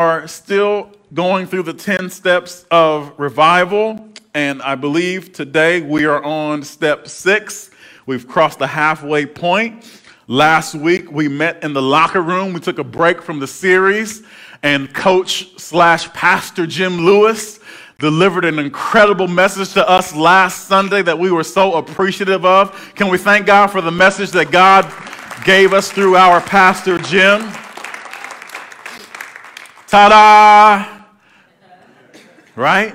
are still going through the 10 steps of revival, and I believe today we are on step six. We've crossed the halfway point. Last week we met in the locker room. We took a break from the series, and Coach slash Pastor Jim Lewis delivered an incredible message to us last Sunday that we were so appreciative of. Can we thank God for the message that God gave us through our Pastor Jim? Ta da! Right?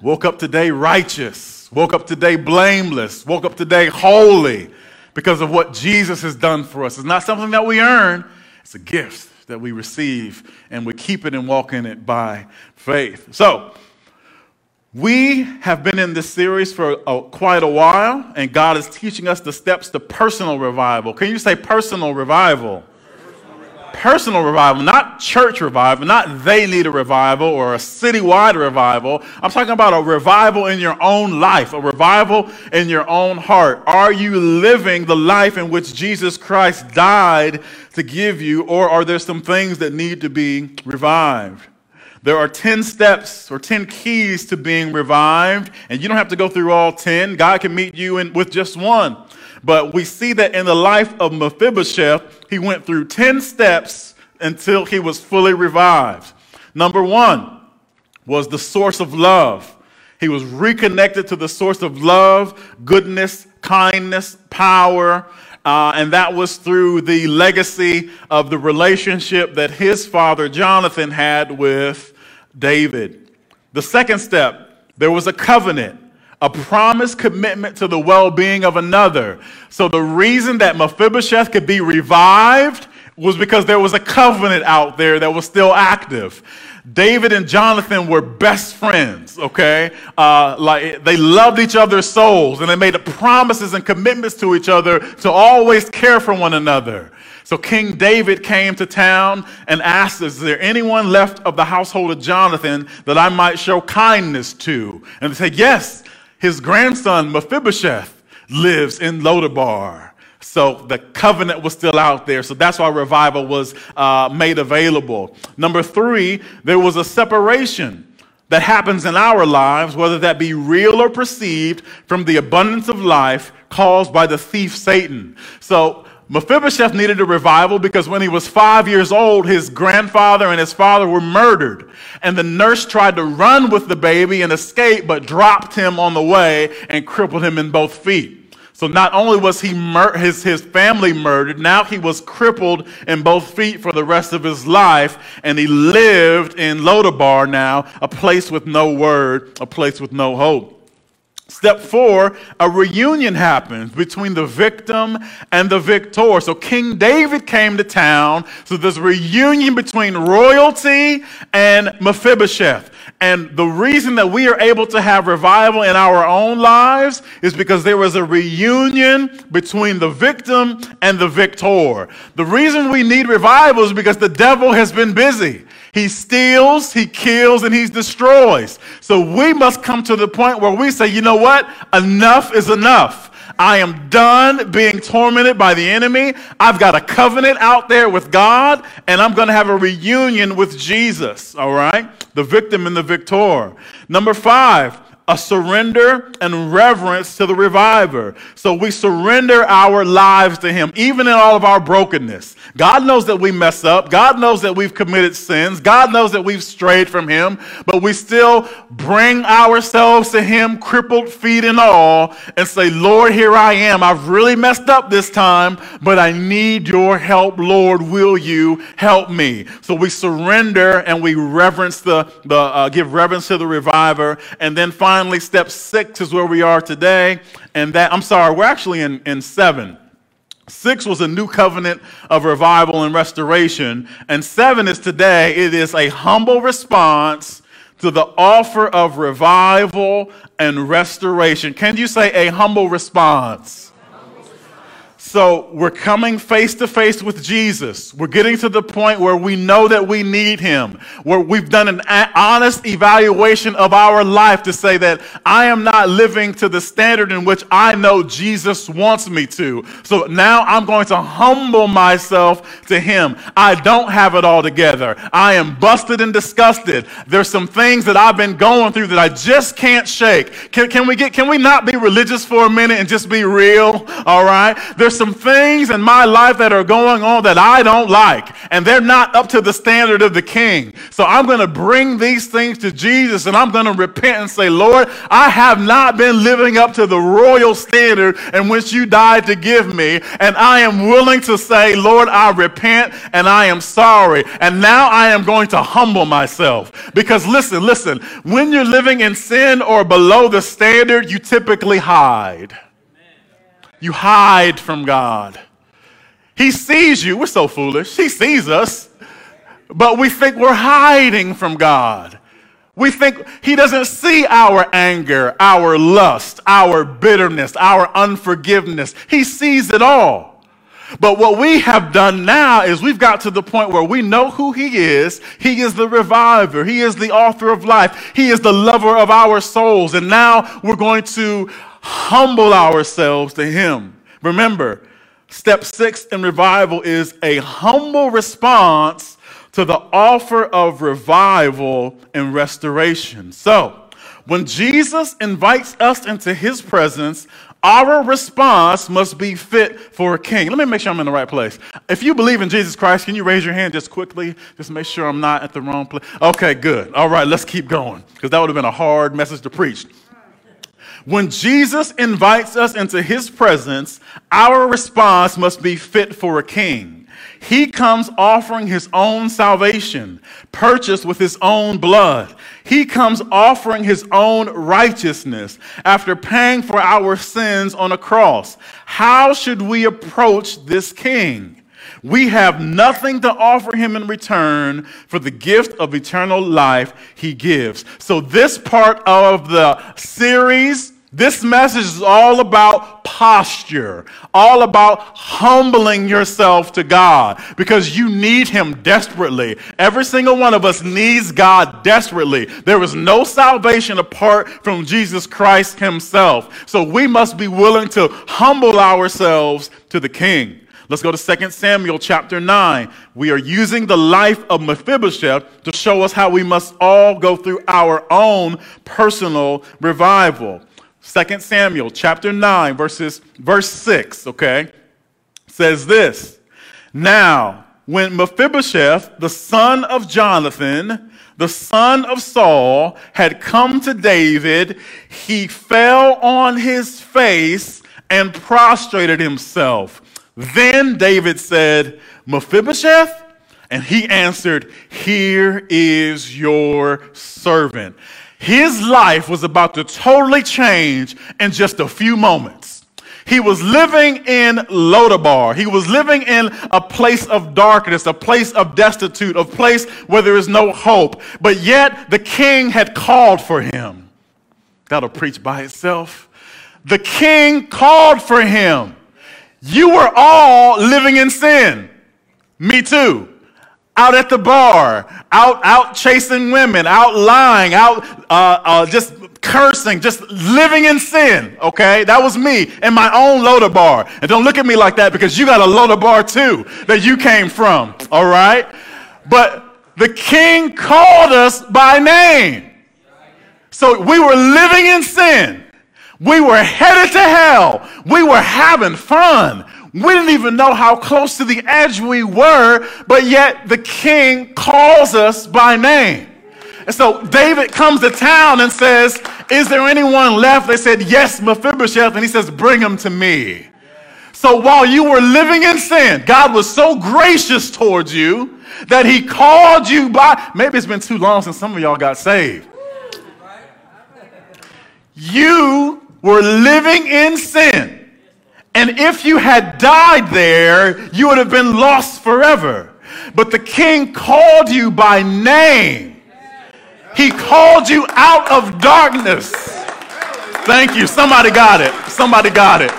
Woke up today righteous, woke up today blameless, woke up today holy because of what Jesus has done for us. It's not something that we earn, it's a gift that we receive, and we keep it and walk in it by faith. So, we have been in this series for a, quite a while, and God is teaching us the steps to personal revival. Can you say personal revival? Personal revival, not church revival, not they need a revival or a citywide revival. I'm talking about a revival in your own life, a revival in your own heart. Are you living the life in which Jesus Christ died to give you, or are there some things that need to be revived? There are 10 steps or 10 keys to being revived, and you don't have to go through all 10. God can meet you in, with just one. But we see that in the life of Mephibosheth, he went through 10 steps until he was fully revived. Number one was the source of love. He was reconnected to the source of love, goodness, kindness, power, uh, and that was through the legacy of the relationship that his father Jonathan had with David. The second step, there was a covenant, a promised commitment to the well being of another. So the reason that Mephibosheth could be revived was because there was a covenant out there that was still active. David and Jonathan were best friends, okay? Uh, like they loved each other's souls and they made promises and commitments to each other to always care for one another. So King David came to town and asked, Is there anyone left of the household of Jonathan that I might show kindness to? And they said, Yes, his grandson Mephibosheth lives in Lodabar. So the covenant was still out there. So that's why revival was uh, made available. Number three, there was a separation that happens in our lives, whether that be real or perceived, from the abundance of life caused by the thief Satan. So Mephibosheth needed a revival because when he was five years old, his grandfather and his father were murdered. And the nurse tried to run with the baby and escape, but dropped him on the way and crippled him in both feet. So not only was he mur- his, his family murdered, now he was crippled in both feet for the rest of his life. And he lived in Lodabar now, a place with no word, a place with no hope. Step four, a reunion happens between the victim and the victor. So King David came to town. So there's reunion between royalty and Mephibosheth. And the reason that we are able to have revival in our own lives is because there was a reunion between the victim and the victor. The reason we need revival is because the devil has been busy. He steals, he kills, and he destroys. So we must come to the point where we say, you know what? Enough is enough. I am done being tormented by the enemy. I've got a covenant out there with God, and I'm going to have a reunion with Jesus. All right? The victim and the victor. Number five, a surrender and reverence to the reviver. So we surrender our lives to him, even in all of our brokenness. God knows that we mess up. God knows that we've committed sins. God knows that we've strayed from him, but we still bring ourselves to him, crippled feet and all, and say, Lord, here I am. I've really messed up this time, but I need your help. Lord, will you help me? So we surrender and we reverence the, the uh, give reverence to the reviver, and then finally, finally, step six is where we are today. And that, I'm sorry, we're actually in, in seven. Six was a new covenant of revival and restoration. And seven is today, it is a humble response to the offer of revival and restoration. Can you say a humble response? So we're coming face to face with Jesus. We're getting to the point where we know that we need him, where we've done an honest evaluation of our life to say that I am not living to the standard in which I know Jesus wants me to. So now I'm going to humble myself to him. I don't have it all together. I am busted and disgusted. There's some things that I've been going through that I just can't shake. Can, can we get can we not be religious for a minute and just be real? All right? There's there's some things in my life that are going on that I don't like, and they're not up to the standard of the king. So I'm going to bring these things to Jesus and I'm going to repent and say, Lord, I have not been living up to the royal standard in which you died to give me. And I am willing to say, Lord, I repent and I am sorry. And now I am going to humble myself. Because listen, listen, when you're living in sin or below the standard, you typically hide you hide from God. He sees you. We're so foolish. He sees us, but we think we're hiding from God. We think He doesn't see our anger, our lust, our bitterness, our unforgiveness. He sees it all. But what we have done now is we've got to the point where we know who He is. He is the reviver, He is the author of life, He is the lover of our souls. And now we're going to humble ourselves to Him. Remember, step six in revival is a humble response to the offer of revival and restoration. So, when Jesus invites us into His presence, our response must be fit for a king. Let me make sure I'm in the right place. If you believe in Jesus Christ, can you raise your hand just quickly? Just make sure I'm not at the wrong place. Okay, good. All right, let's keep going because that would have been a hard message to preach. When Jesus invites us into his presence, our response must be fit for a king. He comes offering his own salvation, purchased with his own blood. He comes offering his own righteousness after paying for our sins on a cross. How should we approach this king? We have nothing to offer him in return for the gift of eternal life he gives. So, this part of the series this message is all about posture, all about humbling yourself to God because you need Him desperately. Every single one of us needs God desperately. There is no salvation apart from Jesus Christ Himself. So we must be willing to humble ourselves to the King. Let's go to 2 Samuel chapter 9. We are using the life of Mephibosheth to show us how we must all go through our own personal revival. 2 Samuel chapter 9, verses, verse 6, okay, says this Now, when Mephibosheth, the son of Jonathan, the son of Saul, had come to David, he fell on his face and prostrated himself. Then David said, Mephibosheth? And he answered, Here is your servant. His life was about to totally change in just a few moments. He was living in Lodabar. He was living in a place of darkness, a place of destitute, a place where there is no hope. But yet the king had called for him. That'll preach by itself. The king called for him. You were all living in sin. Me too out at the bar, out out chasing women, out lying, out uh, uh, just cursing, just living in sin. Okay, that was me in my own Lodabar. And don't look at me like that because you got a Lodabar too that you came from. All right, but the King called us by name. So we were living in sin. We were headed to hell. We were having fun. We didn't even know how close to the edge we were, but yet the king calls us by name. And so David comes to town and says, Is there anyone left? They said, Yes, Mephibosheth. And he says, Bring him to me. So while you were living in sin, God was so gracious towards you that he called you by. Maybe it's been too long since some of y'all got saved. You were living in sin. And if you had died there, you would have been lost forever. But the king called you by name. He called you out of darkness. Thank you. Somebody got it. Somebody got it.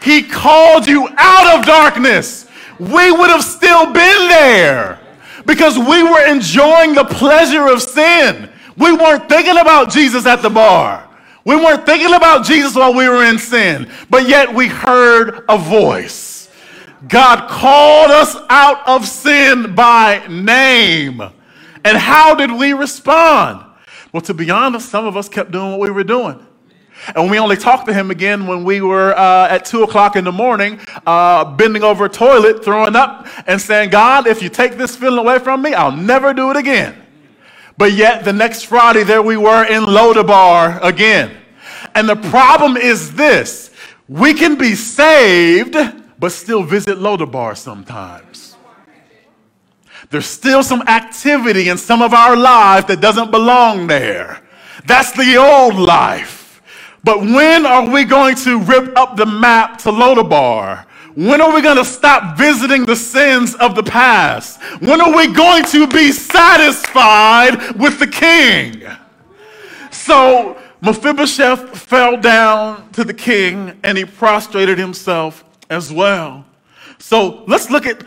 He called you out of darkness. We would have still been there because we were enjoying the pleasure of sin. We weren't thinking about Jesus at the bar. We weren't thinking about Jesus while we were in sin, but yet we heard a voice. God called us out of sin by name. And how did we respond? Well, to be honest, some of us kept doing what we were doing. And we only talked to him again when we were uh, at 2 o'clock in the morning, uh, bending over a toilet, throwing up, and saying, God, if you take this feeling away from me, I'll never do it again. But yet, the next Friday, there we were in Lodabar again. And the problem is this we can be saved, but still visit Lodabar sometimes. There's still some activity in some of our lives that doesn't belong there. That's the old life. But when are we going to rip up the map to Lodabar? When are we going to stop visiting the sins of the past? When are we going to be satisfied with the king? So Mephibosheth fell down to the king and he prostrated himself as well. So let's look at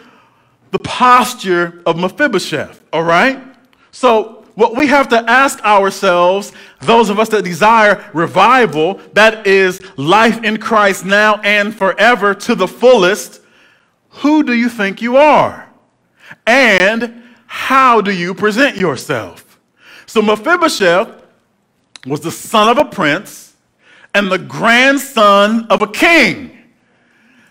the posture of Mephibosheth, all right? So, what we have to ask ourselves, those of us that desire revival, that is life in Christ now and forever to the fullest, who do you think you are? And how do you present yourself? So, Mephibosheth was the son of a prince and the grandson of a king.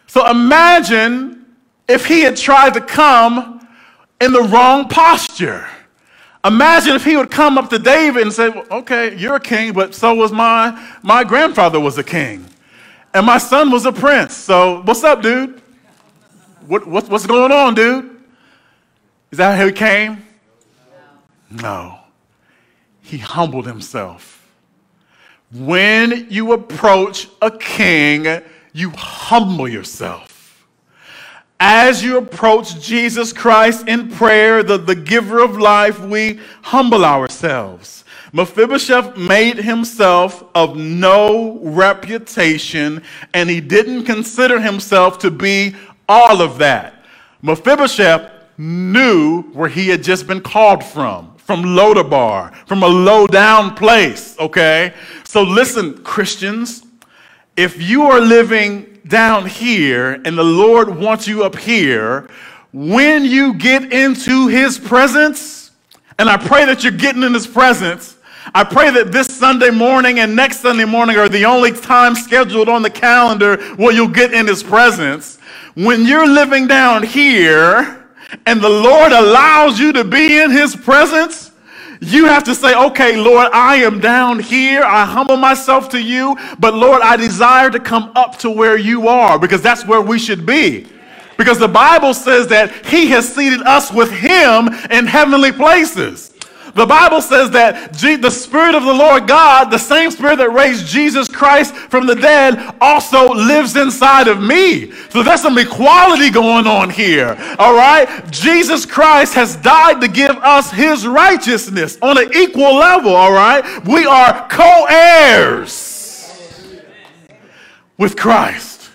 So, imagine if he had tried to come in the wrong posture. Imagine if he would come up to David and say, well, okay, you're a king, but so was my, my grandfather was a king. And my son was a prince. So what's up, dude? What, what, what's going on, dude? Is that how he came? No. He humbled himself. When you approach a king, you humble yourself as you approach Jesus Christ in prayer, the, the giver of life, we humble ourselves. Mephibosheth made himself of no reputation, and he didn't consider himself to be all of that. Mephibosheth knew where he had just been called from, from Lodabar, from a low down place, okay? So listen, Christians, if you are living down here and the Lord wants you up here, when you get into his presence, and I pray that you're getting in his presence, I pray that this Sunday morning and next Sunday morning are the only time scheduled on the calendar where you'll get in his presence. When you're living down here and the Lord allows you to be in his presence, you have to say, okay, Lord, I am down here. I humble myself to you. But Lord, I desire to come up to where you are because that's where we should be. Because the Bible says that he has seated us with him in heavenly places. The Bible says that the Spirit of the Lord God, the same Spirit that raised Jesus Christ from the dead, also lives inside of me. So there's some equality going on here. All right? Jesus Christ has died to give us his righteousness on an equal level. All right? We are co heirs with Christ.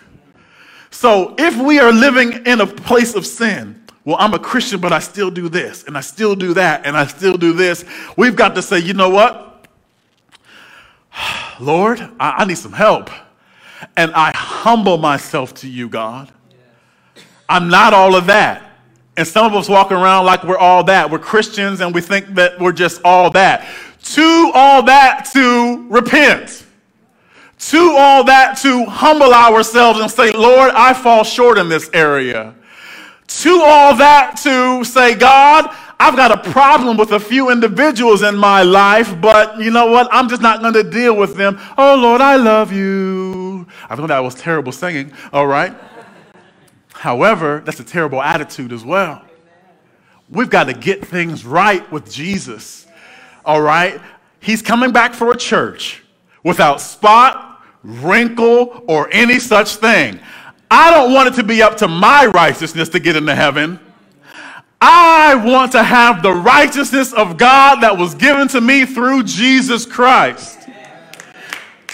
So if we are living in a place of sin, well, I'm a Christian, but I still do this, and I still do that, and I still do this. We've got to say, you know what? Lord, I, I need some help. And I humble myself to you, God. I'm not all of that. And some of us walk around like we're all that. We're Christians and we think that we're just all that. To all that to repent. To all that to humble ourselves and say, Lord, I fall short in this area to all that to say, God, I've got a problem with a few individuals in my life, but you know what? I'm just not going to deal with them. Oh, Lord, I love you. I know that was terrible singing, all right? However, that's a terrible attitude as well. We've got to get things right with Jesus, all right? He's coming back for a church without spot, wrinkle, or any such thing. I don't want it to be up to my righteousness to get into heaven. I want to have the righteousness of God that was given to me through Jesus Christ.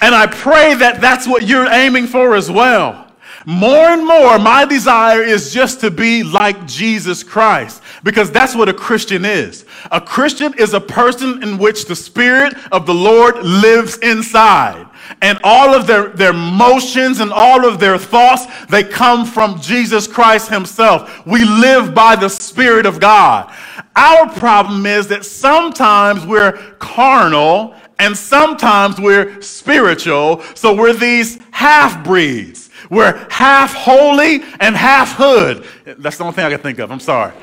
And I pray that that's what you're aiming for as well. More and more, my desire is just to be like Jesus Christ because that's what a Christian is. A Christian is a person in which the Spirit of the Lord lives inside. And all of their, their motions and all of their thoughts, they come from Jesus Christ Himself. We live by the Spirit of God. Our problem is that sometimes we're carnal and sometimes we're spiritual. So we're these half breeds. We're half holy and half hood. That's the only thing I can think of. I'm sorry.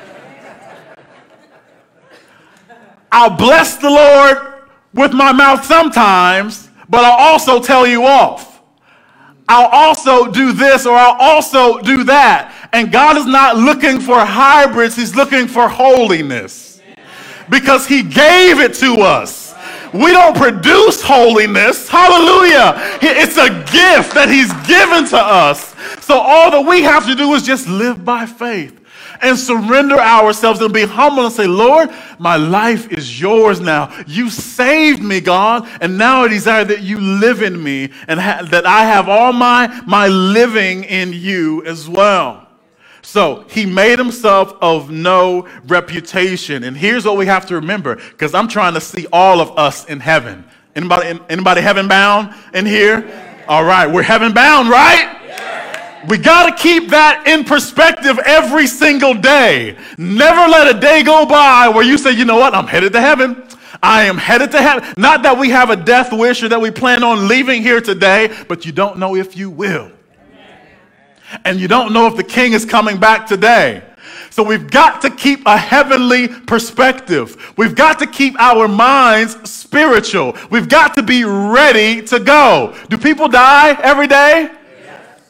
I'll bless the Lord with my mouth sometimes, but I'll also tell you off. I'll also do this or I'll also do that. And God is not looking for hybrids, He's looking for holiness because He gave it to us. We don't produce holiness. Hallelujah. It's a gift that He's given to us. So all that we have to do is just live by faith and surrender ourselves and be humble and say, Lord, my life is yours now. You saved me, God, and now I desire that you live in me and ha- that I have all my, my living in you as well. So he made himself of no reputation. And here's what we have to remember, because I'm trying to see all of us in heaven. Anybody, anybody heaven bound in here? All right, we're heaven bound, right? We got to keep that in perspective every single day. Never let a day go by where you say, you know what, I'm headed to heaven. I am headed to heaven. Not that we have a death wish or that we plan on leaving here today, but you don't know if you will and you don't know if the king is coming back today. So we've got to keep a heavenly perspective. We've got to keep our minds spiritual. We've got to be ready to go. Do people die every day?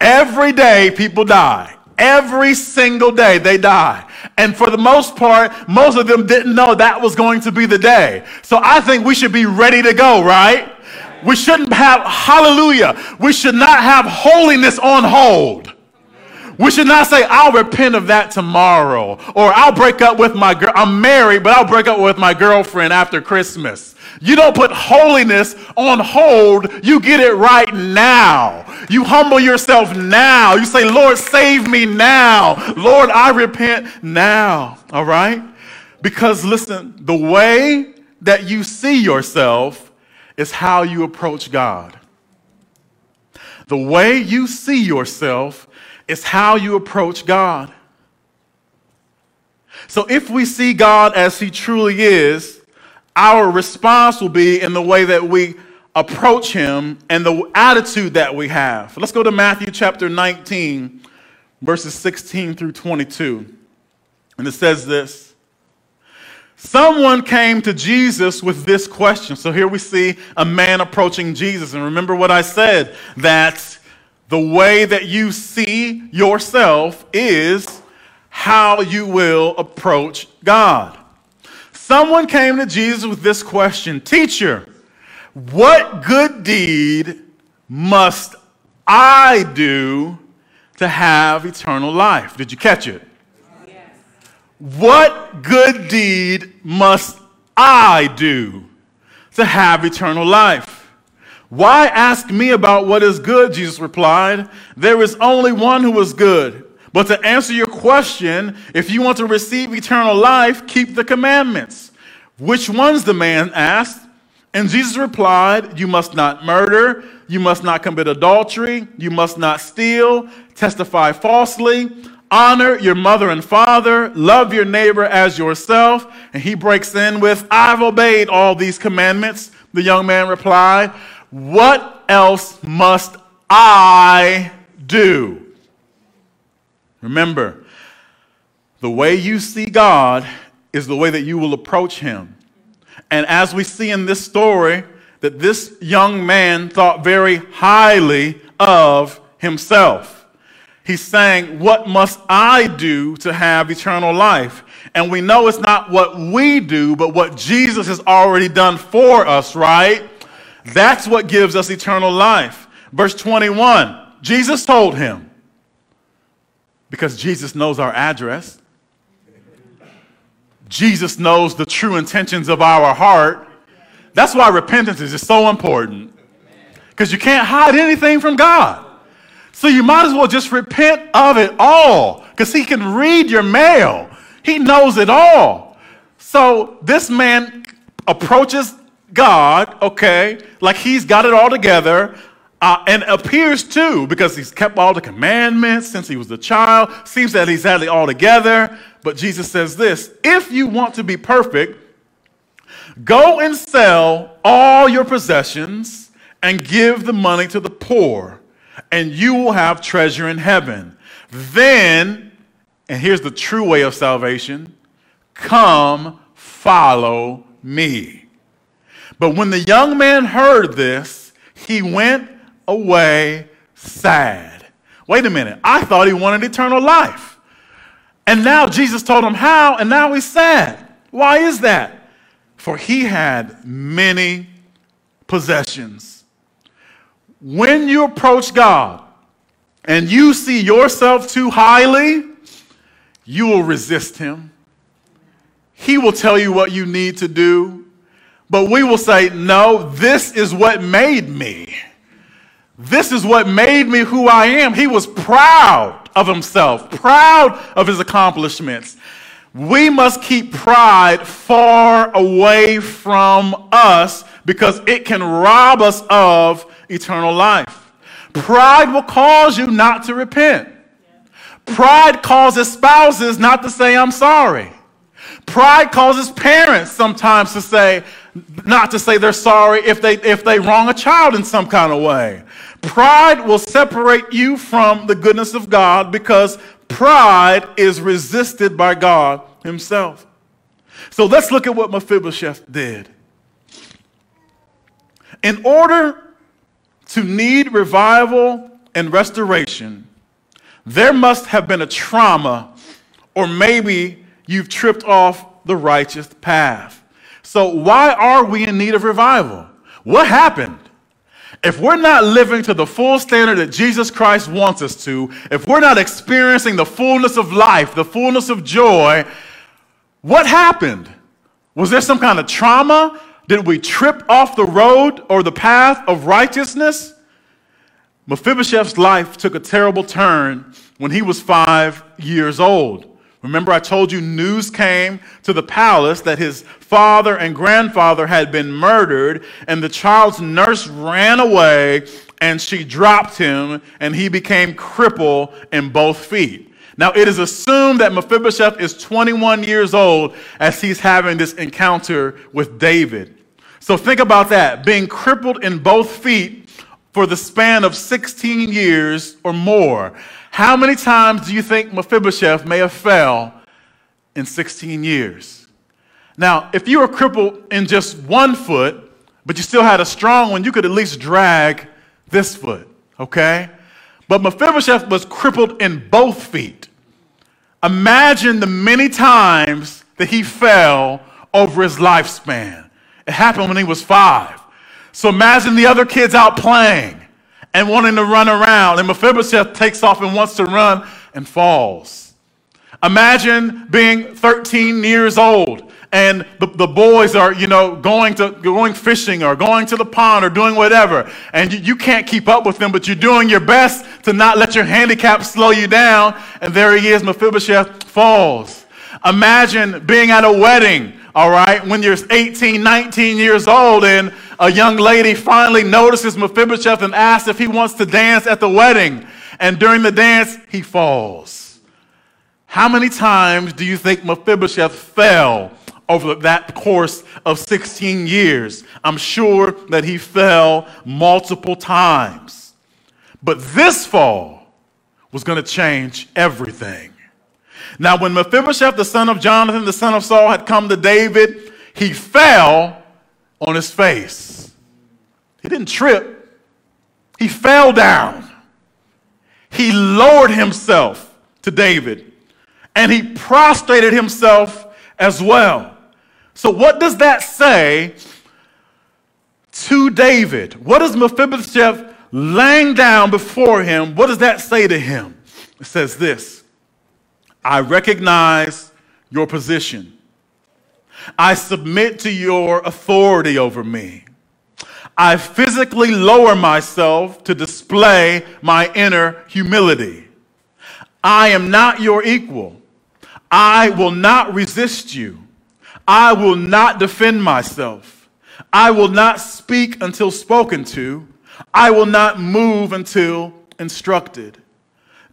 Every day people die. Every single day they die. And for the most part, most of them didn't know that was going to be the day. So I think we should be ready to go, right? We shouldn't have, hallelujah, we should not have holiness on hold. We should not say, I'll repent of that tomorrow. Or I'll break up with my girl. I'm married, but I'll break up with my girlfriend after Christmas. You don't put holiness on hold. You get it right now. You humble yourself now. You say, Lord, save me now. Lord, I repent now. All right? Because listen, the way that you see yourself is how you approach God. The way you see yourself it's how you approach God. So if we see God as He truly is, our response will be in the way that we approach Him and the attitude that we have. Let's go to Matthew chapter 19, verses 16 through 22. And it says this Someone came to Jesus with this question. So here we see a man approaching Jesus. And remember what I said that the way that you see yourself is how you will approach God. Someone came to Jesus with this question Teacher, what good deed must I do to have eternal life? Did you catch it? Yes. What good deed must I do to have eternal life? Why ask me about what is good? Jesus replied. There is only one who is good. But to answer your question, if you want to receive eternal life, keep the commandments. Which ones? the man asked. And Jesus replied, You must not murder, you must not commit adultery, you must not steal, testify falsely, honor your mother and father, love your neighbor as yourself. And he breaks in with, I've obeyed all these commandments. The young man replied, what else must I do? Remember, the way you see God is the way that you will approach Him. And as we see in this story, that this young man thought very highly of himself. He's saying, What must I do to have eternal life? And we know it's not what we do, but what Jesus has already done for us, right? That's what gives us eternal life. Verse 21 Jesus told him, because Jesus knows our address, Jesus knows the true intentions of our heart. That's why repentance is so important. Because you can't hide anything from God. So you might as well just repent of it all because he can read your mail. He knows it all. So this man approaches God, okay, like he's got it all together. Uh, and appears to, because he's kept all the commandments since he was a child, seems that he's had it all together. But Jesus says this if you want to be perfect, go and sell all your possessions and give the money to the poor and you will have treasure in heaven. Then, and here's the true way of salvation come follow me. But when the young man heard this, he went away sad. Wait a minute, I thought he wanted eternal life. And now Jesus told him how, and now he's sad. Why is that? For he had many possessions when you approach God and you see yourself too highly, you will resist Him. He will tell you what you need to do, but we will say, No, this is what made me. This is what made me who I am. He was proud of himself, proud of his accomplishments. We must keep pride far away from us because it can rob us of eternal life. Pride will cause you not to repent. Pride causes spouses not to say, I'm sorry. Pride causes parents sometimes to say, not to say they're sorry if they, if they wrong a child in some kind of way. Pride will separate you from the goodness of God because pride is resisted by God Himself. So let's look at what Mephibosheth did. In order to need revival and restoration, there must have been a trauma, or maybe you've tripped off the righteous path. So, why are we in need of revival? What happened? If we're not living to the full standard that Jesus Christ wants us to, if we're not experiencing the fullness of life, the fullness of joy, what happened? Was there some kind of trauma? Did we trip off the road or the path of righteousness? Mephibosheth's life took a terrible turn when he was five years old. Remember, I told you news came to the palace that his father and grandfather had been murdered, and the child's nurse ran away and she dropped him, and he became crippled in both feet. Now, it is assumed that Mephibosheth is 21 years old as he's having this encounter with David. So think about that being crippled in both feet for the span of 16 years or more. How many times do you think Mephibosheth may have fell in 16 years? Now, if you were crippled in just one foot, but you still had a strong one, you could at least drag this foot, okay? But Mephibosheth was crippled in both feet. Imagine the many times that he fell over his lifespan. It happened when he was five. So imagine the other kids out playing and wanting to run around, and Mephibosheth takes off and wants to run and falls. Imagine being 13 years old and the, the boys are, you know, going to going fishing or going to the pond or doing whatever, and you, you can't keep up with them, but you're doing your best to not let your handicap slow you down, and there he is, Mephibosheth falls. Imagine being at a wedding all right, when you're 18, 19 years old, and a young lady finally notices Mephibosheth and asks if he wants to dance at the wedding. And during the dance, he falls. How many times do you think Mephibosheth fell over that course of 16 years? I'm sure that he fell multiple times. But this fall was going to change everything. Now, when Mephibosheth, the son of Jonathan, the son of Saul, had come to David, he fell on his face. He didn't trip, he fell down. He lowered himself to David and he prostrated himself as well. So, what does that say to David? What does Mephibosheth laying down before him? What does that say to him? It says this I recognize your position. I submit to your authority over me. I physically lower myself to display my inner humility. I am not your equal. I will not resist you. I will not defend myself. I will not speak until spoken to. I will not move until instructed.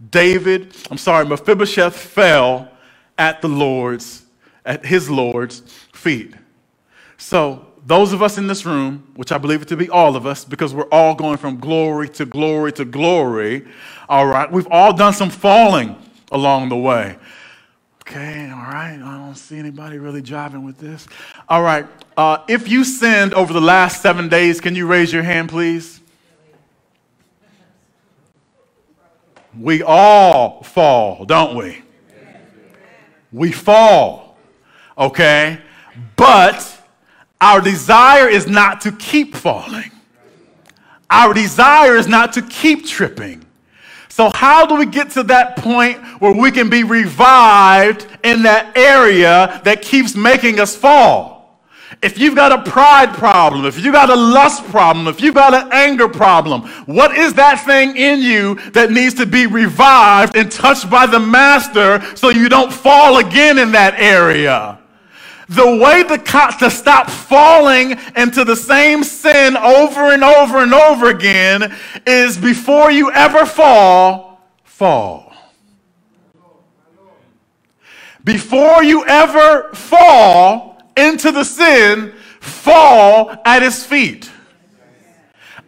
David, I'm sorry, Mephibosheth fell at the Lord's, at his Lord's feet. So, those of us in this room, which I believe it to be all of us, because we're all going from glory to glory to glory, all right, we've all done some falling along the way. Okay, all right, I don't see anybody really jiving with this. All right, uh, if you sinned over the last seven days, can you raise your hand, please? We all fall, don't we? We fall, okay? But our desire is not to keep falling. Our desire is not to keep tripping. So, how do we get to that point where we can be revived in that area that keeps making us fall? If you've got a pride problem, if you've got a lust problem, if you've got an anger problem, what is that thing in you that needs to be revived and touched by the Master so you don't fall again in that area? The way to, to stop falling into the same sin over and over and over again is before you ever fall, fall. Before you ever fall into the sin, fall at his feet.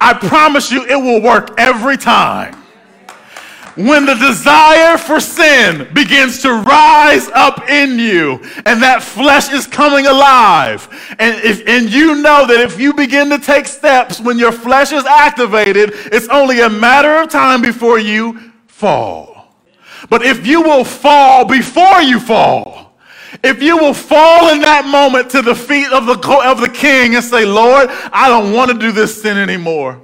I promise you it will work every time when the desire for sin begins to rise up in you and that flesh is coming alive and if and you know that if you begin to take steps when your flesh is activated it's only a matter of time before you fall but if you will fall before you fall if you will fall in that moment to the feet of the, of the king and say, Lord, I don't want to do this sin anymore.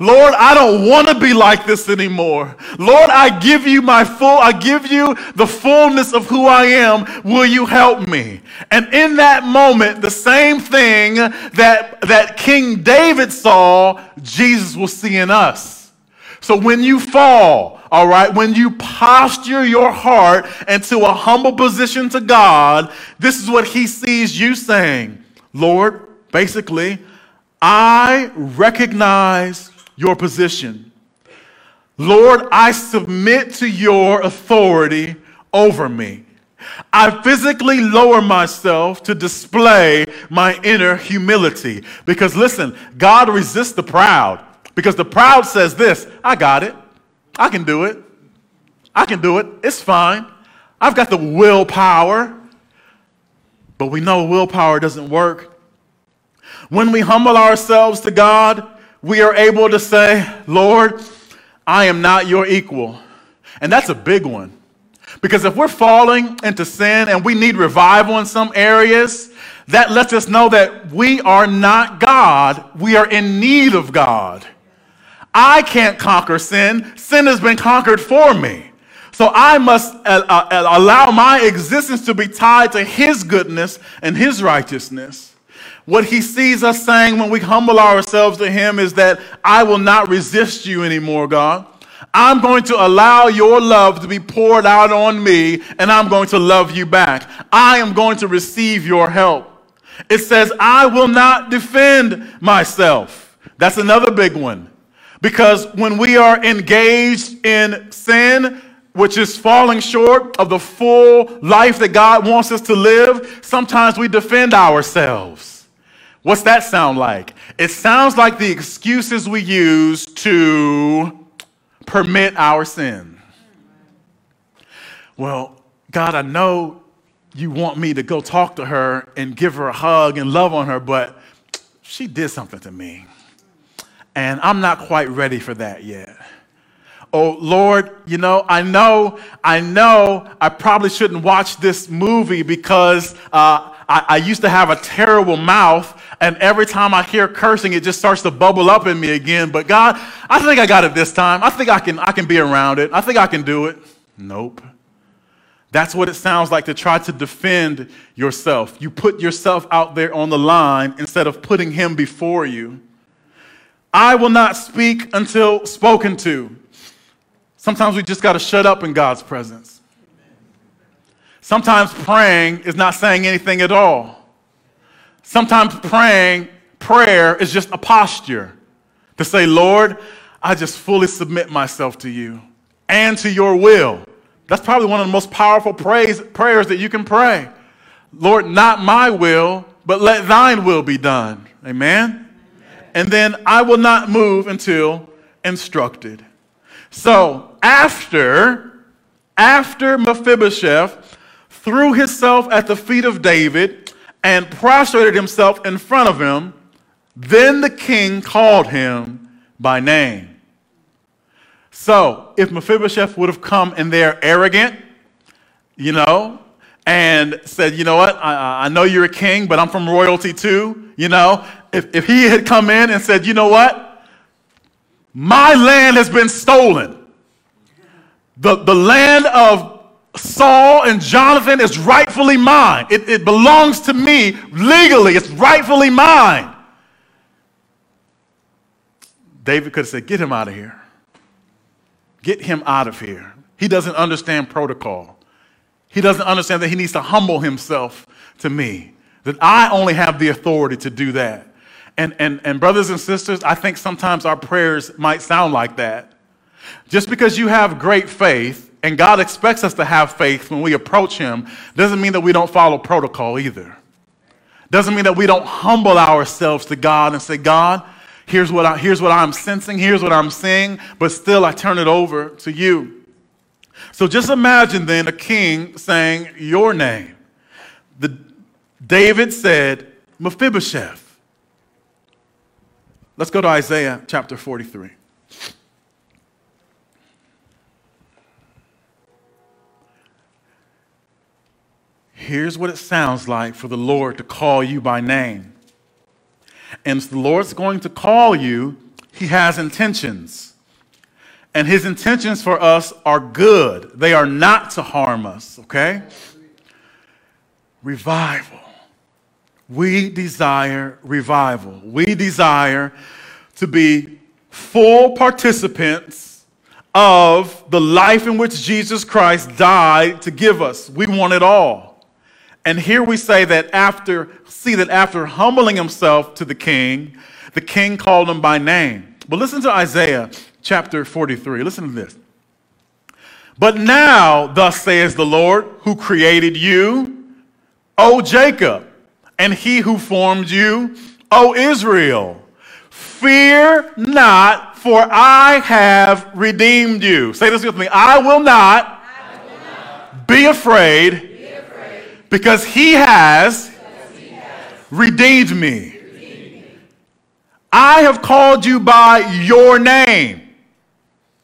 Lord, I don't want to be like this anymore. Lord, I give you my full, I give you the fullness of who I am. Will you help me? And in that moment, the same thing that, that King David saw, Jesus will see in us. So when you fall, all right, when you posture your heart into a humble position to God, this is what he sees you saying. Lord, basically, I recognize your position. Lord, I submit to your authority over me. I physically lower myself to display my inner humility. Because listen, God resists the proud. Because the proud says this I got it. I can do it. I can do it. It's fine. I've got the willpower. But we know willpower doesn't work. When we humble ourselves to God, we are able to say, Lord, I am not your equal. And that's a big one. Because if we're falling into sin and we need revival in some areas, that lets us know that we are not God. We are in need of God. I can't conquer sin. Sin has been conquered for me. So I must uh, uh, allow my existence to be tied to His goodness and His righteousness. What he sees us saying when we humble ourselves to him is that I will not resist you anymore, God. I'm going to allow your love to be poured out on me, and I'm going to love you back. I am going to receive your help. It says, I will not defend myself. That's another big one. Because when we are engaged in sin, which is falling short of the full life that God wants us to live, sometimes we defend ourselves. What's that sound like? It sounds like the excuses we use to permit our sin. Well, God, I know you want me to go talk to her and give her a hug and love on her, but she did something to me. And I'm not quite ready for that yet. Oh, Lord, you know, I know, I know I probably shouldn't watch this movie because uh, I, I used to have a terrible mouth and every time I hear cursing, it just starts to bubble up in me again. But God, I think I got it this time. I think I can, I can be around it. I think I can do it. Nope. That's what it sounds like to try to defend yourself. You put yourself out there on the line instead of putting Him before you. I will not speak until spoken to. Sometimes we just got to shut up in God's presence. Sometimes praying is not saying anything at all. Sometimes praying, prayer is just a posture to say, Lord, I just fully submit myself to you and to your will. That's probably one of the most powerful praise, prayers that you can pray. Lord, not my will, but let thine will be done. Amen? And then I will not move until instructed. So after, after Mephibosheth threw himself at the feet of David and prostrated himself in front of him, then the king called him by name. So, if Mephibosheth would have come in there arrogant, you know, and said, you know what, I, I know you're a king, but I'm from royalty too, you know, if, if he had come in and said, you know what, my land has been stolen. The, the land of Saul and Jonathan is rightfully mine. It, it belongs to me legally, it's rightfully mine. David could have said, Get him out of here. Get him out of here. He doesn't understand protocol. He doesn't understand that he needs to humble himself to me, that I only have the authority to do that. And, and, and brothers and sisters, I think sometimes our prayers might sound like that. Just because you have great faith, and God expects us to have faith when we approach Him, doesn't mean that we don't follow protocol either. Doesn't mean that we don't humble ourselves to God and say, God, Here's what, I, here's what I'm sensing, here's what I'm seeing, but still I turn it over to you. So just imagine then a king saying your name. The, David said, Mephibosheth. Let's go to Isaiah chapter 43. Here's what it sounds like for the Lord to call you by name. And if the Lord's going to call you, He has intentions. And His intentions for us are good, they are not to harm us, okay? Revival. We desire revival. We desire to be full participants of the life in which Jesus Christ died to give us. We want it all. And here we say that after see that after humbling himself to the king, the king called him by name. But listen to Isaiah chapter 43. Listen to this. But now, thus says the Lord, who created you, O Jacob, and he who formed you, O Israel. Fear not, for I have redeemed you. Say this with me I will not, I will not be, afraid, be afraid, because he has redeemed me. I have called you by your name.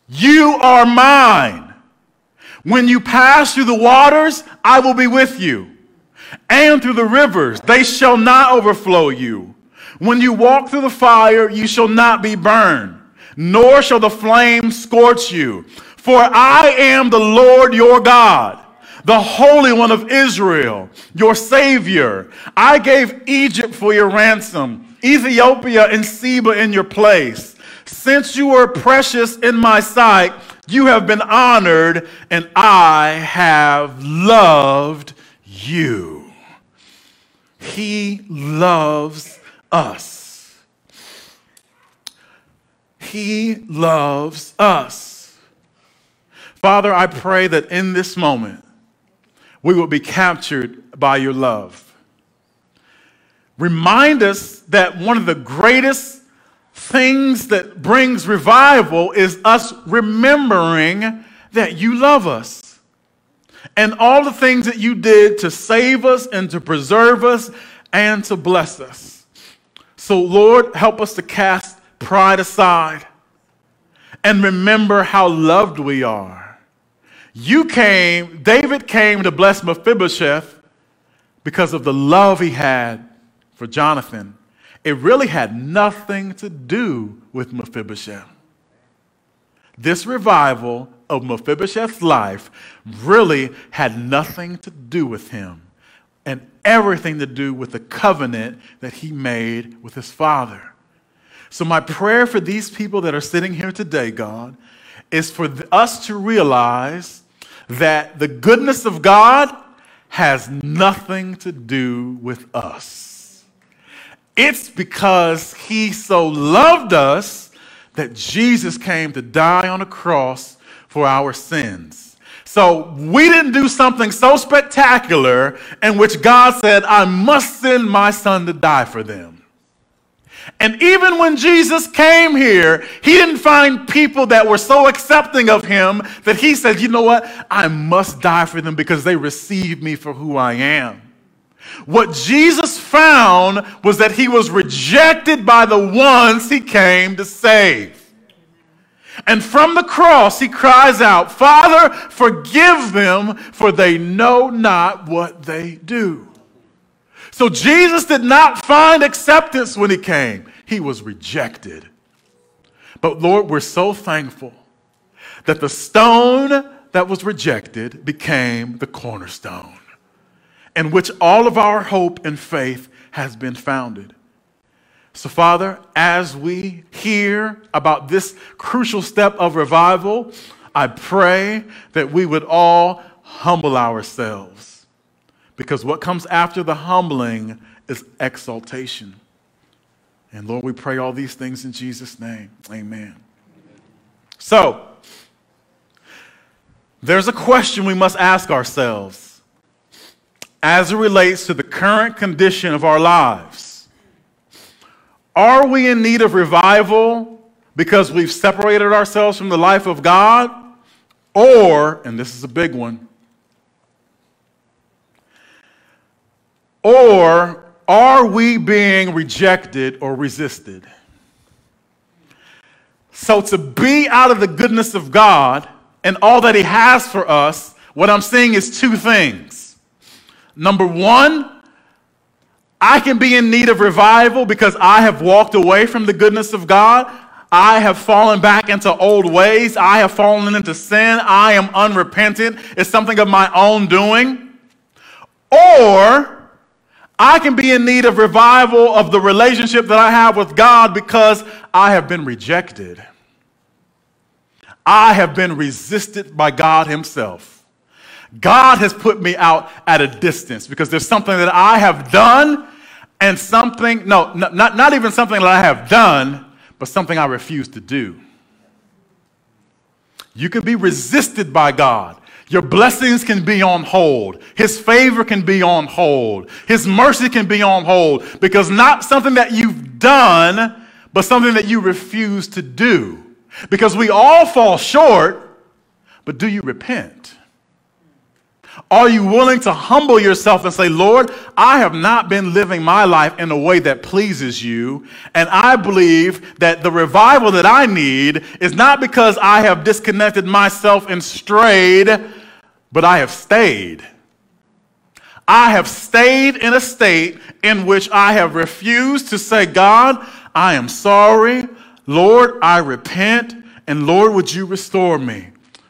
You are mine. When you pass through the waters, I will be with you. And through the rivers, they shall not overflow you. When you walk through the fire, you shall not be burned, nor shall the flame scorch you. For I am the Lord your God the Holy One of Israel, your Savior. I gave Egypt for your ransom, Ethiopia and Seba in your place. Since you were precious in my sight, you have been honored, and I have loved you. He loves us. He loves us. Father, I pray that in this moment, we will be captured by your love. Remind us that one of the greatest things that brings revival is us remembering that you love us and all the things that you did to save us and to preserve us and to bless us. So, Lord, help us to cast pride aside and remember how loved we are you came, David came to bless Mephibosheth because of the love he had for Jonathan. It really had nothing to do with Mephibosheth. This revival of Mephibosheth's life really had nothing to do with him and everything to do with the covenant that he made with his father. So, my prayer for these people that are sitting here today, God, is for us to realize that the goodness of God has nothing to do with us. It's because He so loved us that Jesus came to die on a cross for our sins. So we didn't do something so spectacular in which God said, I must send my son to die for them. And even when Jesus came here, he didn't find people that were so accepting of him that he said, You know what? I must die for them because they received me for who I am. What Jesus found was that he was rejected by the ones he came to save. And from the cross, he cries out, Father, forgive them, for they know not what they do. So Jesus did not find acceptance when he came, he was rejected. But Lord, we're so thankful that the stone that was rejected became the cornerstone, in which all of our hope and faith has been founded. So, Father, as we hear about this crucial step of revival, I pray that we would all humble ourselves because what comes after the humbling is exaltation. And Lord, we pray all these things in Jesus' name. Amen. So, there's a question we must ask ourselves as it relates to the current condition of our lives. Are we in need of revival because we've separated ourselves from the life of God? Or, and this is a big one, Or are we being rejected or resisted? So, to be out of the goodness of God and all that He has for us, what I'm seeing is two things. Number one, I can be in need of revival because I have walked away from the goodness of God. I have fallen back into old ways. I have fallen into sin. I am unrepentant. It's something of my own doing. Or I can be in need of revival of the relationship that I have with God because I have been rejected. I have been resisted by God Himself. God has put me out at a distance because there's something that I have done and something, no, not, not even something that I have done, but something I refuse to do. You can be resisted by God your blessings can be on hold. His favor can be on hold. His mercy can be on hold because not something that you've done, but something that you refuse to do. Because we all fall short, but do you repent? Are you willing to humble yourself and say, Lord, I have not been living my life in a way that pleases you. And I believe that the revival that I need is not because I have disconnected myself and strayed, but I have stayed. I have stayed in a state in which I have refused to say, God, I am sorry. Lord, I repent. And Lord, would you restore me?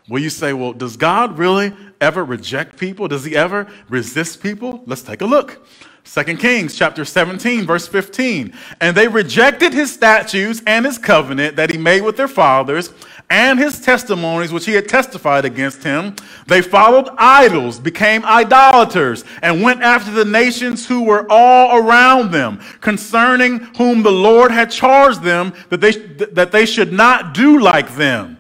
Will you say, well, does God really ever reject people? Does he ever resist people? Let's take a look. 2 Kings chapter 17, verse 15. And they rejected his statutes and his covenant that he made with their fathers and his testimonies which he had testified against him. They followed idols, became idolaters, and went after the nations who were all around them, concerning whom the Lord had charged them that they, that they should not do like them.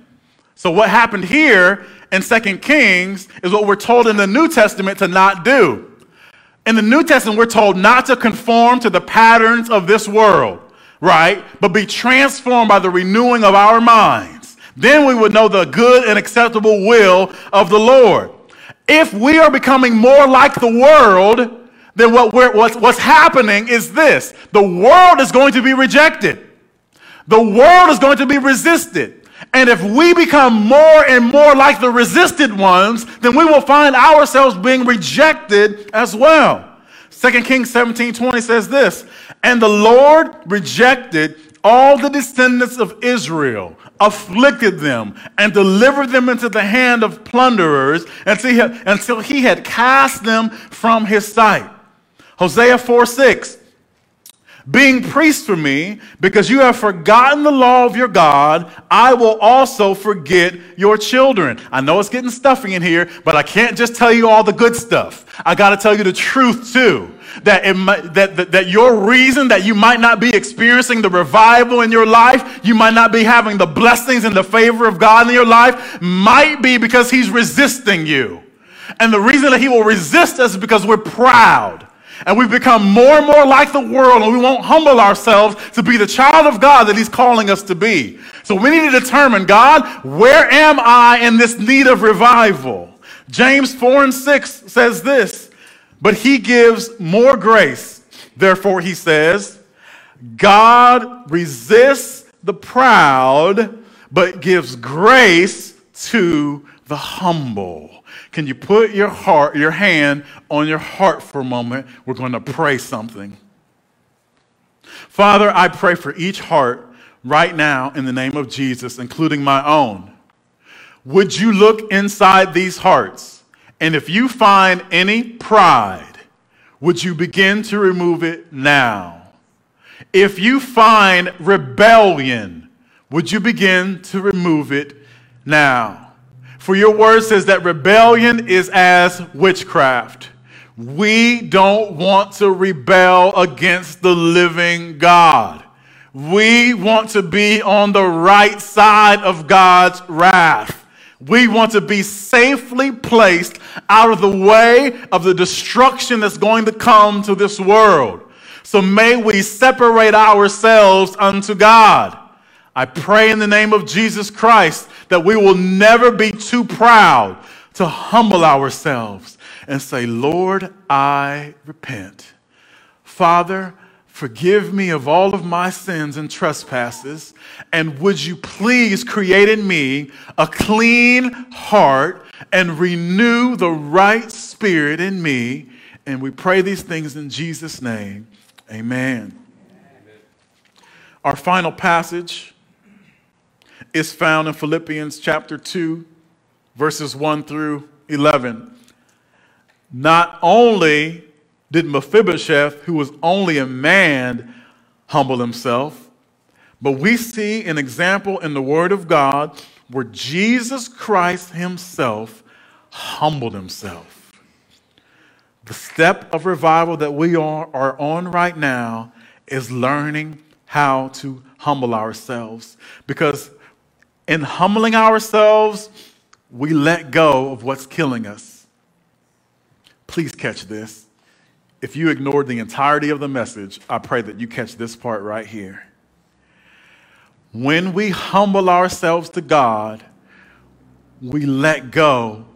So what happened here in 2 Kings is what we're told in the New Testament to not do. In the New Testament, we're told not to conform to the patterns of this world, right? But be transformed by the renewing of our minds. Then we would know the good and acceptable will of the Lord. If we are becoming more like the world, then what what's, what's happening is this the world is going to be rejected, the world is going to be resisted. And if we become more and more like the resisted ones, then we will find ourselves being rejected as well. 2 Kings 17 20 says this And the Lord rejected all the descendants of Israel, afflicted them, and delivered them into the hand of plunderers until he had, until he had cast them from his sight. Hosea 4 6. Being priests for me, because you have forgotten the law of your God, I will also forget your children. I know it's getting stuffy in here, but I can't just tell you all the good stuff. I got to tell you the truth too. That, it might, that, that, that your reason that you might not be experiencing the revival in your life, you might not be having the blessings and the favor of God in your life, might be because He's resisting you. And the reason that He will resist us is because we're proud and we become more and more like the world, and we won't humble ourselves to be the child of God that He's calling us to be. So we need to determine God, where am I in this need of revival? James 4 and 6 says this, but He gives more grace. Therefore, He says, God resists the proud, but gives grace to the humble. Can you put your heart, your hand on your heart for a moment? We're going to pray something. Father, I pray for each heart right now in the name of Jesus, including my own. Would you look inside these hearts? And if you find any pride, would you begin to remove it now? If you find rebellion, would you begin to remove it now? For your word says that rebellion is as witchcraft. We don't want to rebel against the living God. We want to be on the right side of God's wrath. We want to be safely placed out of the way of the destruction that's going to come to this world. So may we separate ourselves unto God. I pray in the name of Jesus Christ that we will never be too proud to humble ourselves and say, Lord, I repent. Father, forgive me of all of my sins and trespasses, and would you please create in me a clean heart and renew the right spirit in me? And we pray these things in Jesus' name. Amen. Amen. Our final passage is found in Philippians chapter 2, verses 1 through 11. Not only did Mephibosheth, who was only a man, humble himself, but we see an example in the Word of God where Jesus Christ himself humbled himself. The step of revival that we are, are on right now is learning how to humble ourselves because in humbling ourselves, we let go of what's killing us. Please catch this. If you ignored the entirety of the message, I pray that you catch this part right here. When we humble ourselves to God, we let go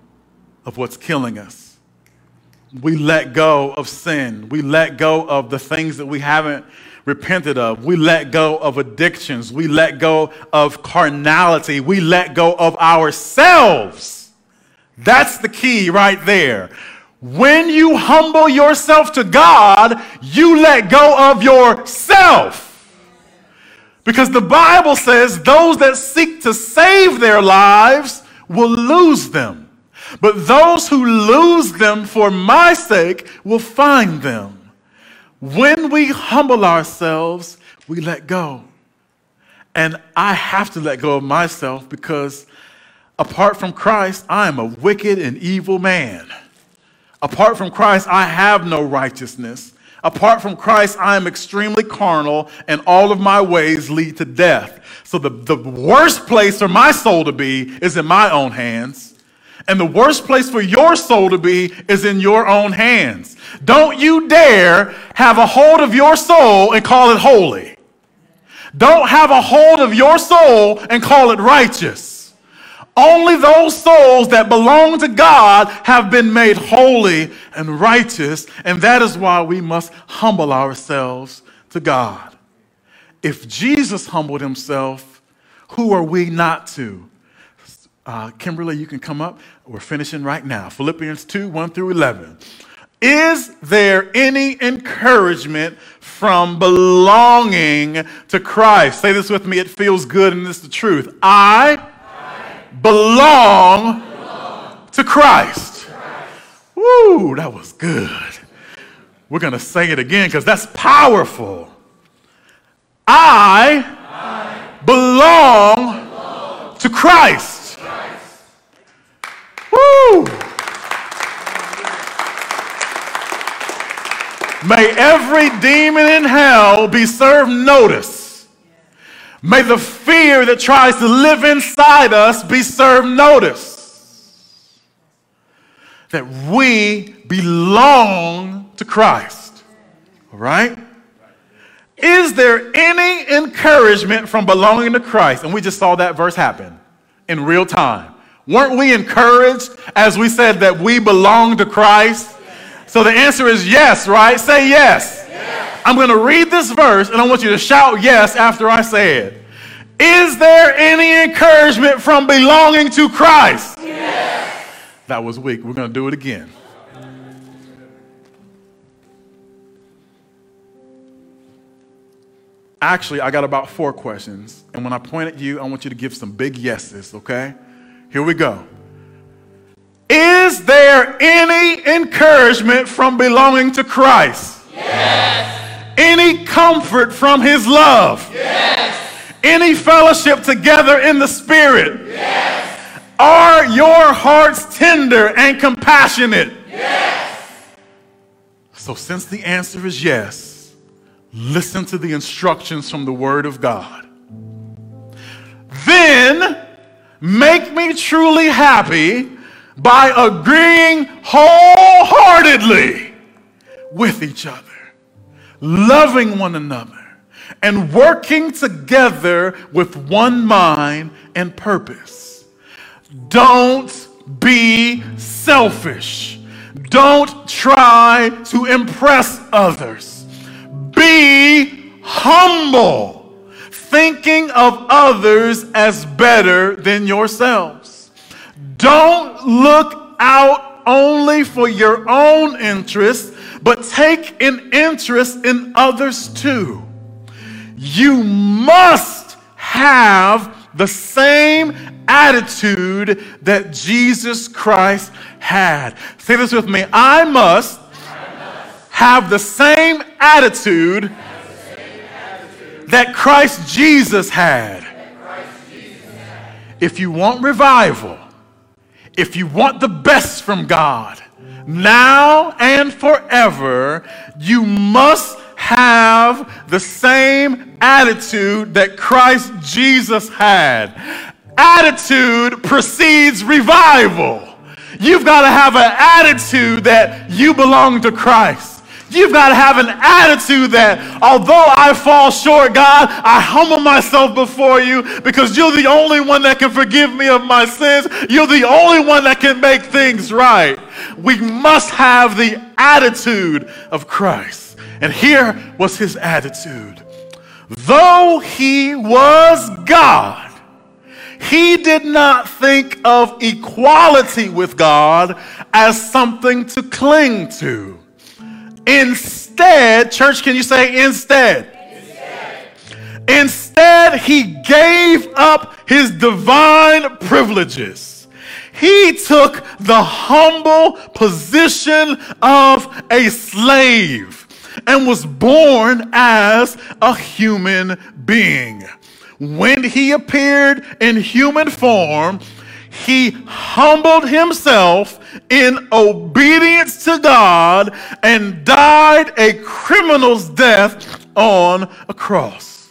of what's killing us. We let go of sin. We let go of the things that we haven't repented of. We let go of addictions. We let go of carnality. We let go of ourselves. That's the key right there. When you humble yourself to God, you let go of yourself. Because the Bible says those that seek to save their lives will lose them. But those who lose them for my sake will find them. When we humble ourselves, we let go. And I have to let go of myself because apart from Christ, I am a wicked and evil man. Apart from Christ, I have no righteousness. Apart from Christ, I am extremely carnal, and all of my ways lead to death. So, the, the worst place for my soul to be is in my own hands. And the worst place for your soul to be is in your own hands. Don't you dare have a hold of your soul and call it holy. Don't have a hold of your soul and call it righteous. Only those souls that belong to God have been made holy and righteous, and that is why we must humble ourselves to God. If Jesus humbled himself, who are we not to? Uh, Kimberly, you can come up. We're finishing right now. Philippians 2 1 through 11. Is there any encouragement from belonging to Christ? Say this with me. It feels good and it's the truth. I, I belong, belong, to Christ. Christ. Woo, that was good. We're going to say it again because that's powerful. I, I belong, belong to Christ. Christ. Woo! May every demon in hell be served notice. May the fear that tries to live inside us be served notice. That we belong to Christ. All right? Is there any encouragement from belonging to Christ? And we just saw that verse happen in real time. Weren't we encouraged as we said that we belong to Christ? So the answer is yes, right? Say yes. yes. I'm going to read this verse and I want you to shout yes after I say it. Is there any encouragement from belonging to Christ? Yes. That was weak. We're going to do it again. Actually, I got about four questions. And when I point at you, I want you to give some big yeses, okay? Here we go. Is there any encouragement from belonging to Christ? Yes. Any comfort from his love? Yes. Any fellowship together in the Spirit? Yes. Are your hearts tender and compassionate? Yes. So, since the answer is yes, listen to the instructions from the Word of God. Then make me truly happy by agreeing wholeheartedly with each other, loving one another, and working together with one mind and purpose. Don't be selfish. Don't try to impress others. Be humble, thinking of others as better than yourselves. Don't look out only for your own interests, but take an interest in others too. You must have the same attitude that Jesus Christ had. Say this with me. I must, have the same attitude, that Christ Jesus had. If you want revival, if you want the best from God, now and forever, you must have the same attitude that Christ Jesus had. Attitude precedes revival. You've got to have an attitude that you belong to Christ. You've got to have an attitude that although I fall short, God, I humble myself before you because you're the only one that can forgive me of my sins. You're the only one that can make things right. We must have the attitude of Christ. And here was his attitude. Though he was God, he did not think of equality with God as something to cling to. Instead, church, can you say instead? Instead, instead he gave up his divine privileges. He took the humble position of a slave and was born as a human being. When he appeared in human form, he humbled himself in obedience to God and died a criminal's death on a cross.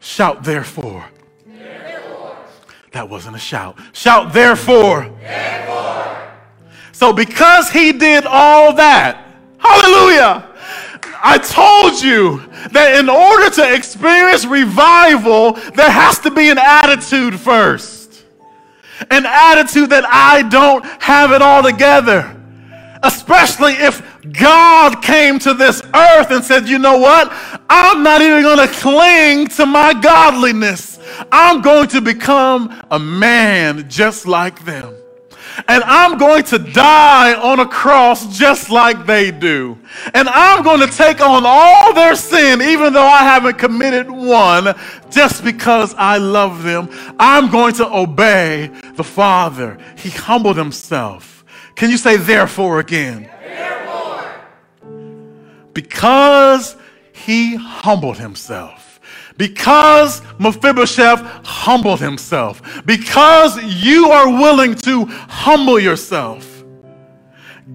Shout, therefore. therefore. That wasn't a shout. Shout, therefore. therefore. So, because he did all that, hallelujah, I told you that in order to experience revival, there has to be an attitude first an attitude that I don't have it all together. Especially if God came to this earth and said, you know what? I'm not even going to cling to my godliness. I'm going to become a man just like them and I'm going to die on a cross just like they do. And I'm going to take on all their sin, even though I haven't committed one, just because I love them. I'm going to obey the Father. He humbled himself. Can you say therefore again? Therefore. Because he humbled himself. Because Mephibosheth humbled himself. Because you are willing to humble yourself.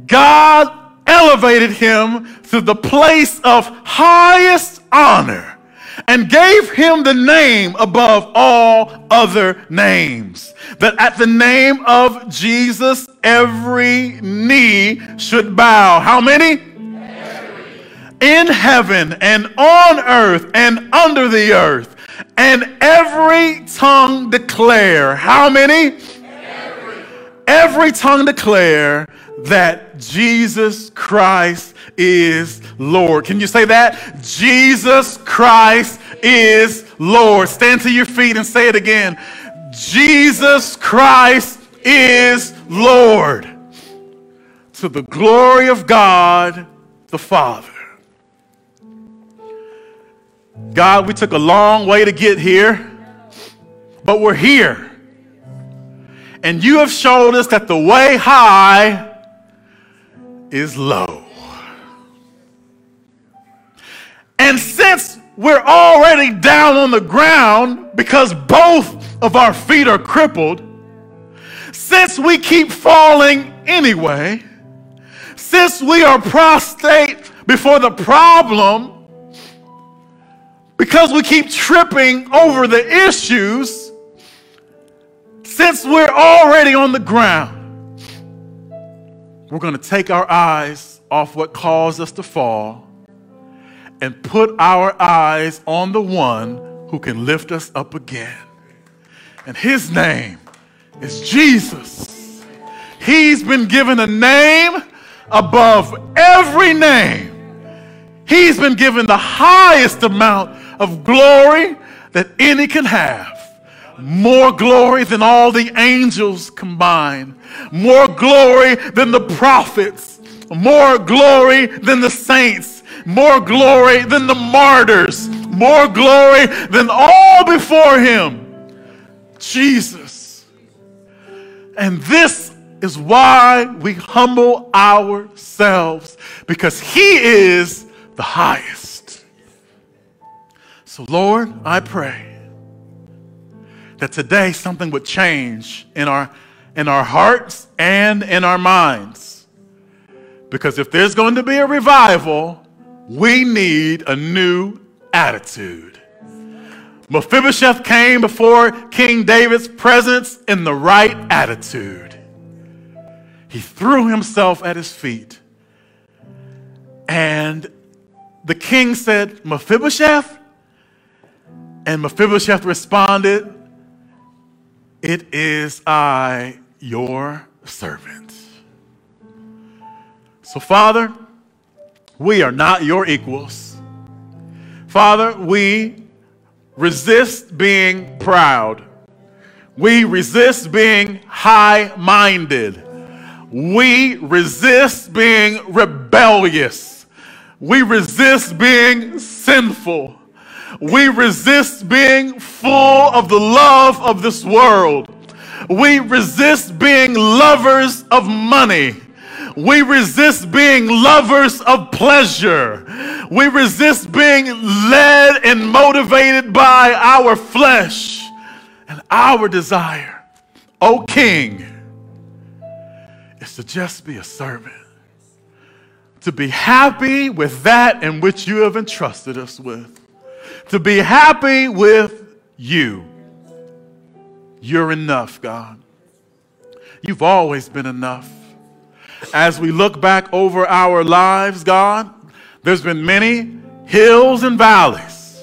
God elevated him to the place of highest honor and gave him the name above all other names. That at the name of Jesus, every knee should bow. How many? In heaven and on earth and under the earth, and every tongue declare. How many? Every, every tongue declare that Jesus Christ is Lord. Can you say that? Jesus Christ is Lord. Stand to your feet and say it again. Jesus Christ is Lord. To the glory of God the Father. God, we took a long way to get here, but we're here. And you have showed us that the way high is low. And since we're already down on the ground because both of our feet are crippled, since we keep falling anyway, since we are prostrate before the problem, because we keep tripping over the issues, since we're already on the ground, we're going to take our eyes off what caused us to fall and put our eyes on the one who can lift us up again. And his name is Jesus. He's been given a name above every name. He's been given the highest amount of glory that any can have more glory than all the angels combined, more glory than the prophets, more glory than the saints, more glory than the martyrs, more glory than all before him. Jesus. And this is why we humble ourselves because he is the highest. So, Lord, I pray that today something would change in our, in our hearts and in our minds. Because if there's going to be a revival, we need a new attitude. Mephibosheth came before King David's presence in the right attitude. He threw himself at his feet. And the king said, Mephibosheth? And Mephibosheth responded, it is I, your servant. So, Father, we are not your equals. Father, we resist being proud. We resist being high minded. We resist being rebellious. We resist being sinful. We resist being full of the love of this world. We resist being lovers of money. We resist being lovers of pleasure. We resist being led and motivated by our flesh and our desire. O King, is to just be a servant, to be happy with that in which you have entrusted us with to be happy with you. You're enough, God. You've always been enough. As we look back over our lives, God, there's been many hills and valleys.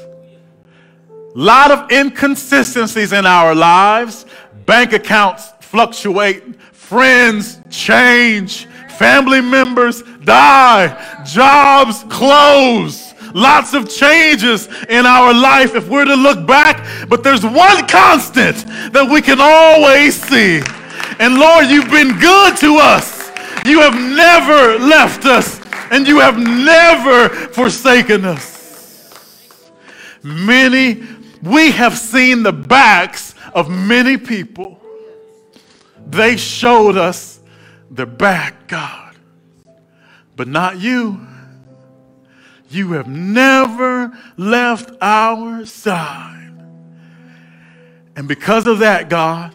A lot of inconsistencies in our lives. Bank accounts fluctuate, friends change, family members die, jobs close lots of changes in our life if we're to look back, but there's one constant that we can always see. And Lord, you've been good to us. You have never left us, and you have never forsaken us. Many, we have seen the backs of many people. They showed us their back, God, but not you. You have never left our side. And because of that, God,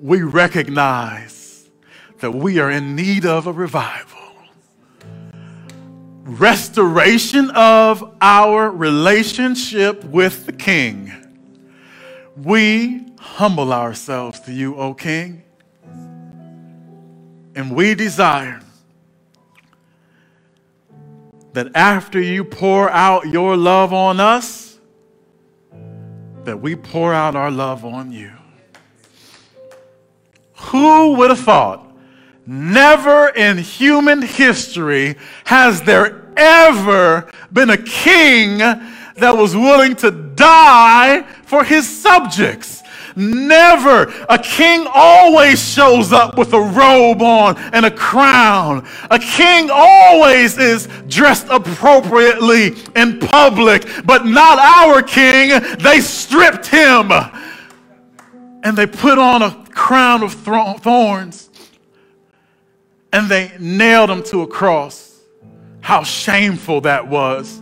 we recognize that we are in need of a revival. Restoration of our relationship with the King. We humble ourselves to you, O King. And we desire that after you pour out your love on us, that we pour out our love on you. Who would have thought? Never in human history has there ever been a king that was willing to die for his subjects. Never. A king always shows up with a robe on and a crown. A king always is dressed appropriately in public, but not our king. They stripped him and they put on a crown of thorns and they nailed him to a cross. How shameful that was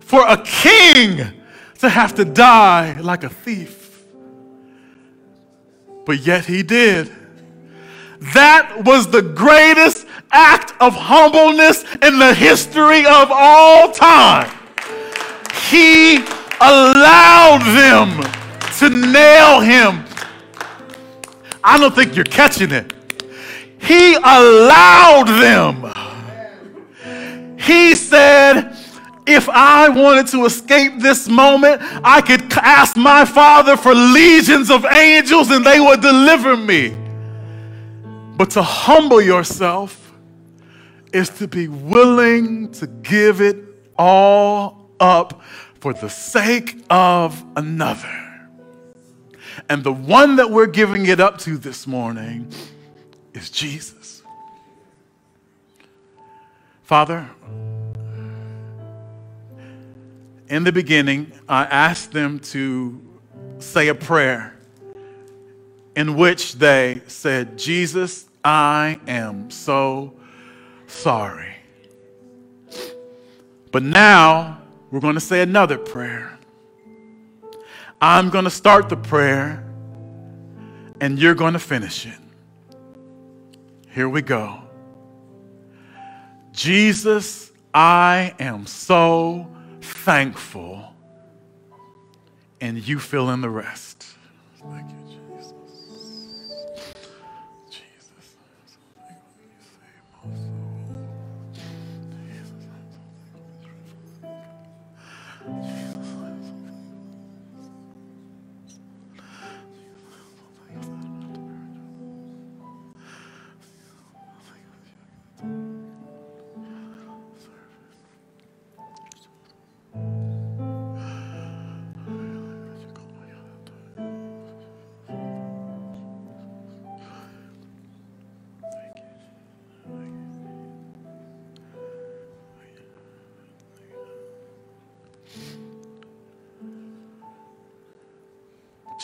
for a king to have to die like a thief but yet he did. That was the greatest act of humbleness in the history of all time. He allowed them to nail him. I don't think you're catching it. He allowed them. He said, if I wanted to escape this moment, I could ask my Father for legions of angels and they would deliver me. But to humble yourself is to be willing to give it all up for the sake of another. And the one that we're giving it up to this morning is Jesus. Father, in the beginning, I asked them to say a prayer in which they said, Jesus, I am so sorry. But now we're going to say another prayer. I'm going to start the prayer and you're going to finish it. Here we go. Jesus, I am so thankful, and you fill in the rest. Thank you,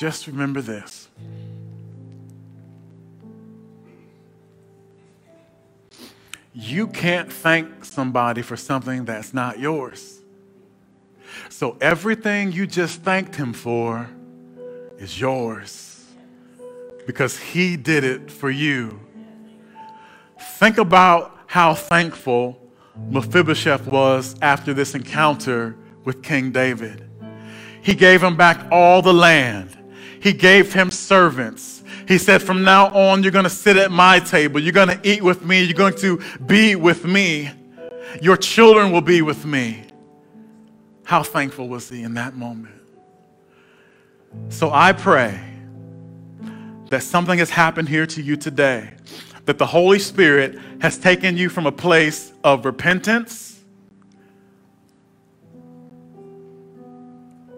Just remember this. You can't thank somebody for something that's not yours. So everything you just thanked him for is yours because he did it for you. Think about how thankful Mephibosheth was after this encounter with King David. He gave him back all the land. He gave him servants. He said, From now on, you're going to sit at my table. You're going to eat with me. You're going to be with me. Your children will be with me. How thankful was he in that moment? So I pray that something has happened here to you today, that the Holy Spirit has taken you from a place of repentance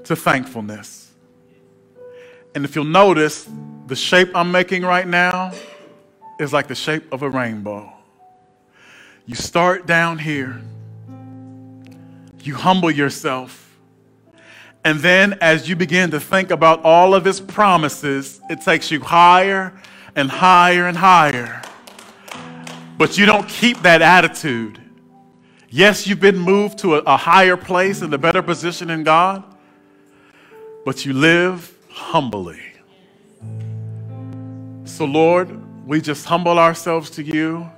to thankfulness. And if you'll notice, the shape I'm making right now is like the shape of a rainbow. You start down here, you humble yourself. And then, as you begin to think about all of his promises, it takes you higher and higher and higher. But you don't keep that attitude. Yes, you've been moved to a, a higher place and a better position in God, but you live humbly. So, Lord, we just humble ourselves to you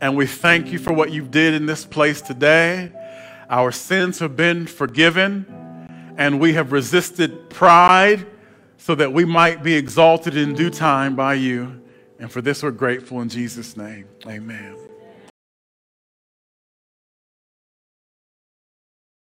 and we thank you for what you did in this place today. Our sins have been forgiven and we have resisted pride so that we might be exalted in due time by you. And for this, we're grateful in Jesus' name. Amen.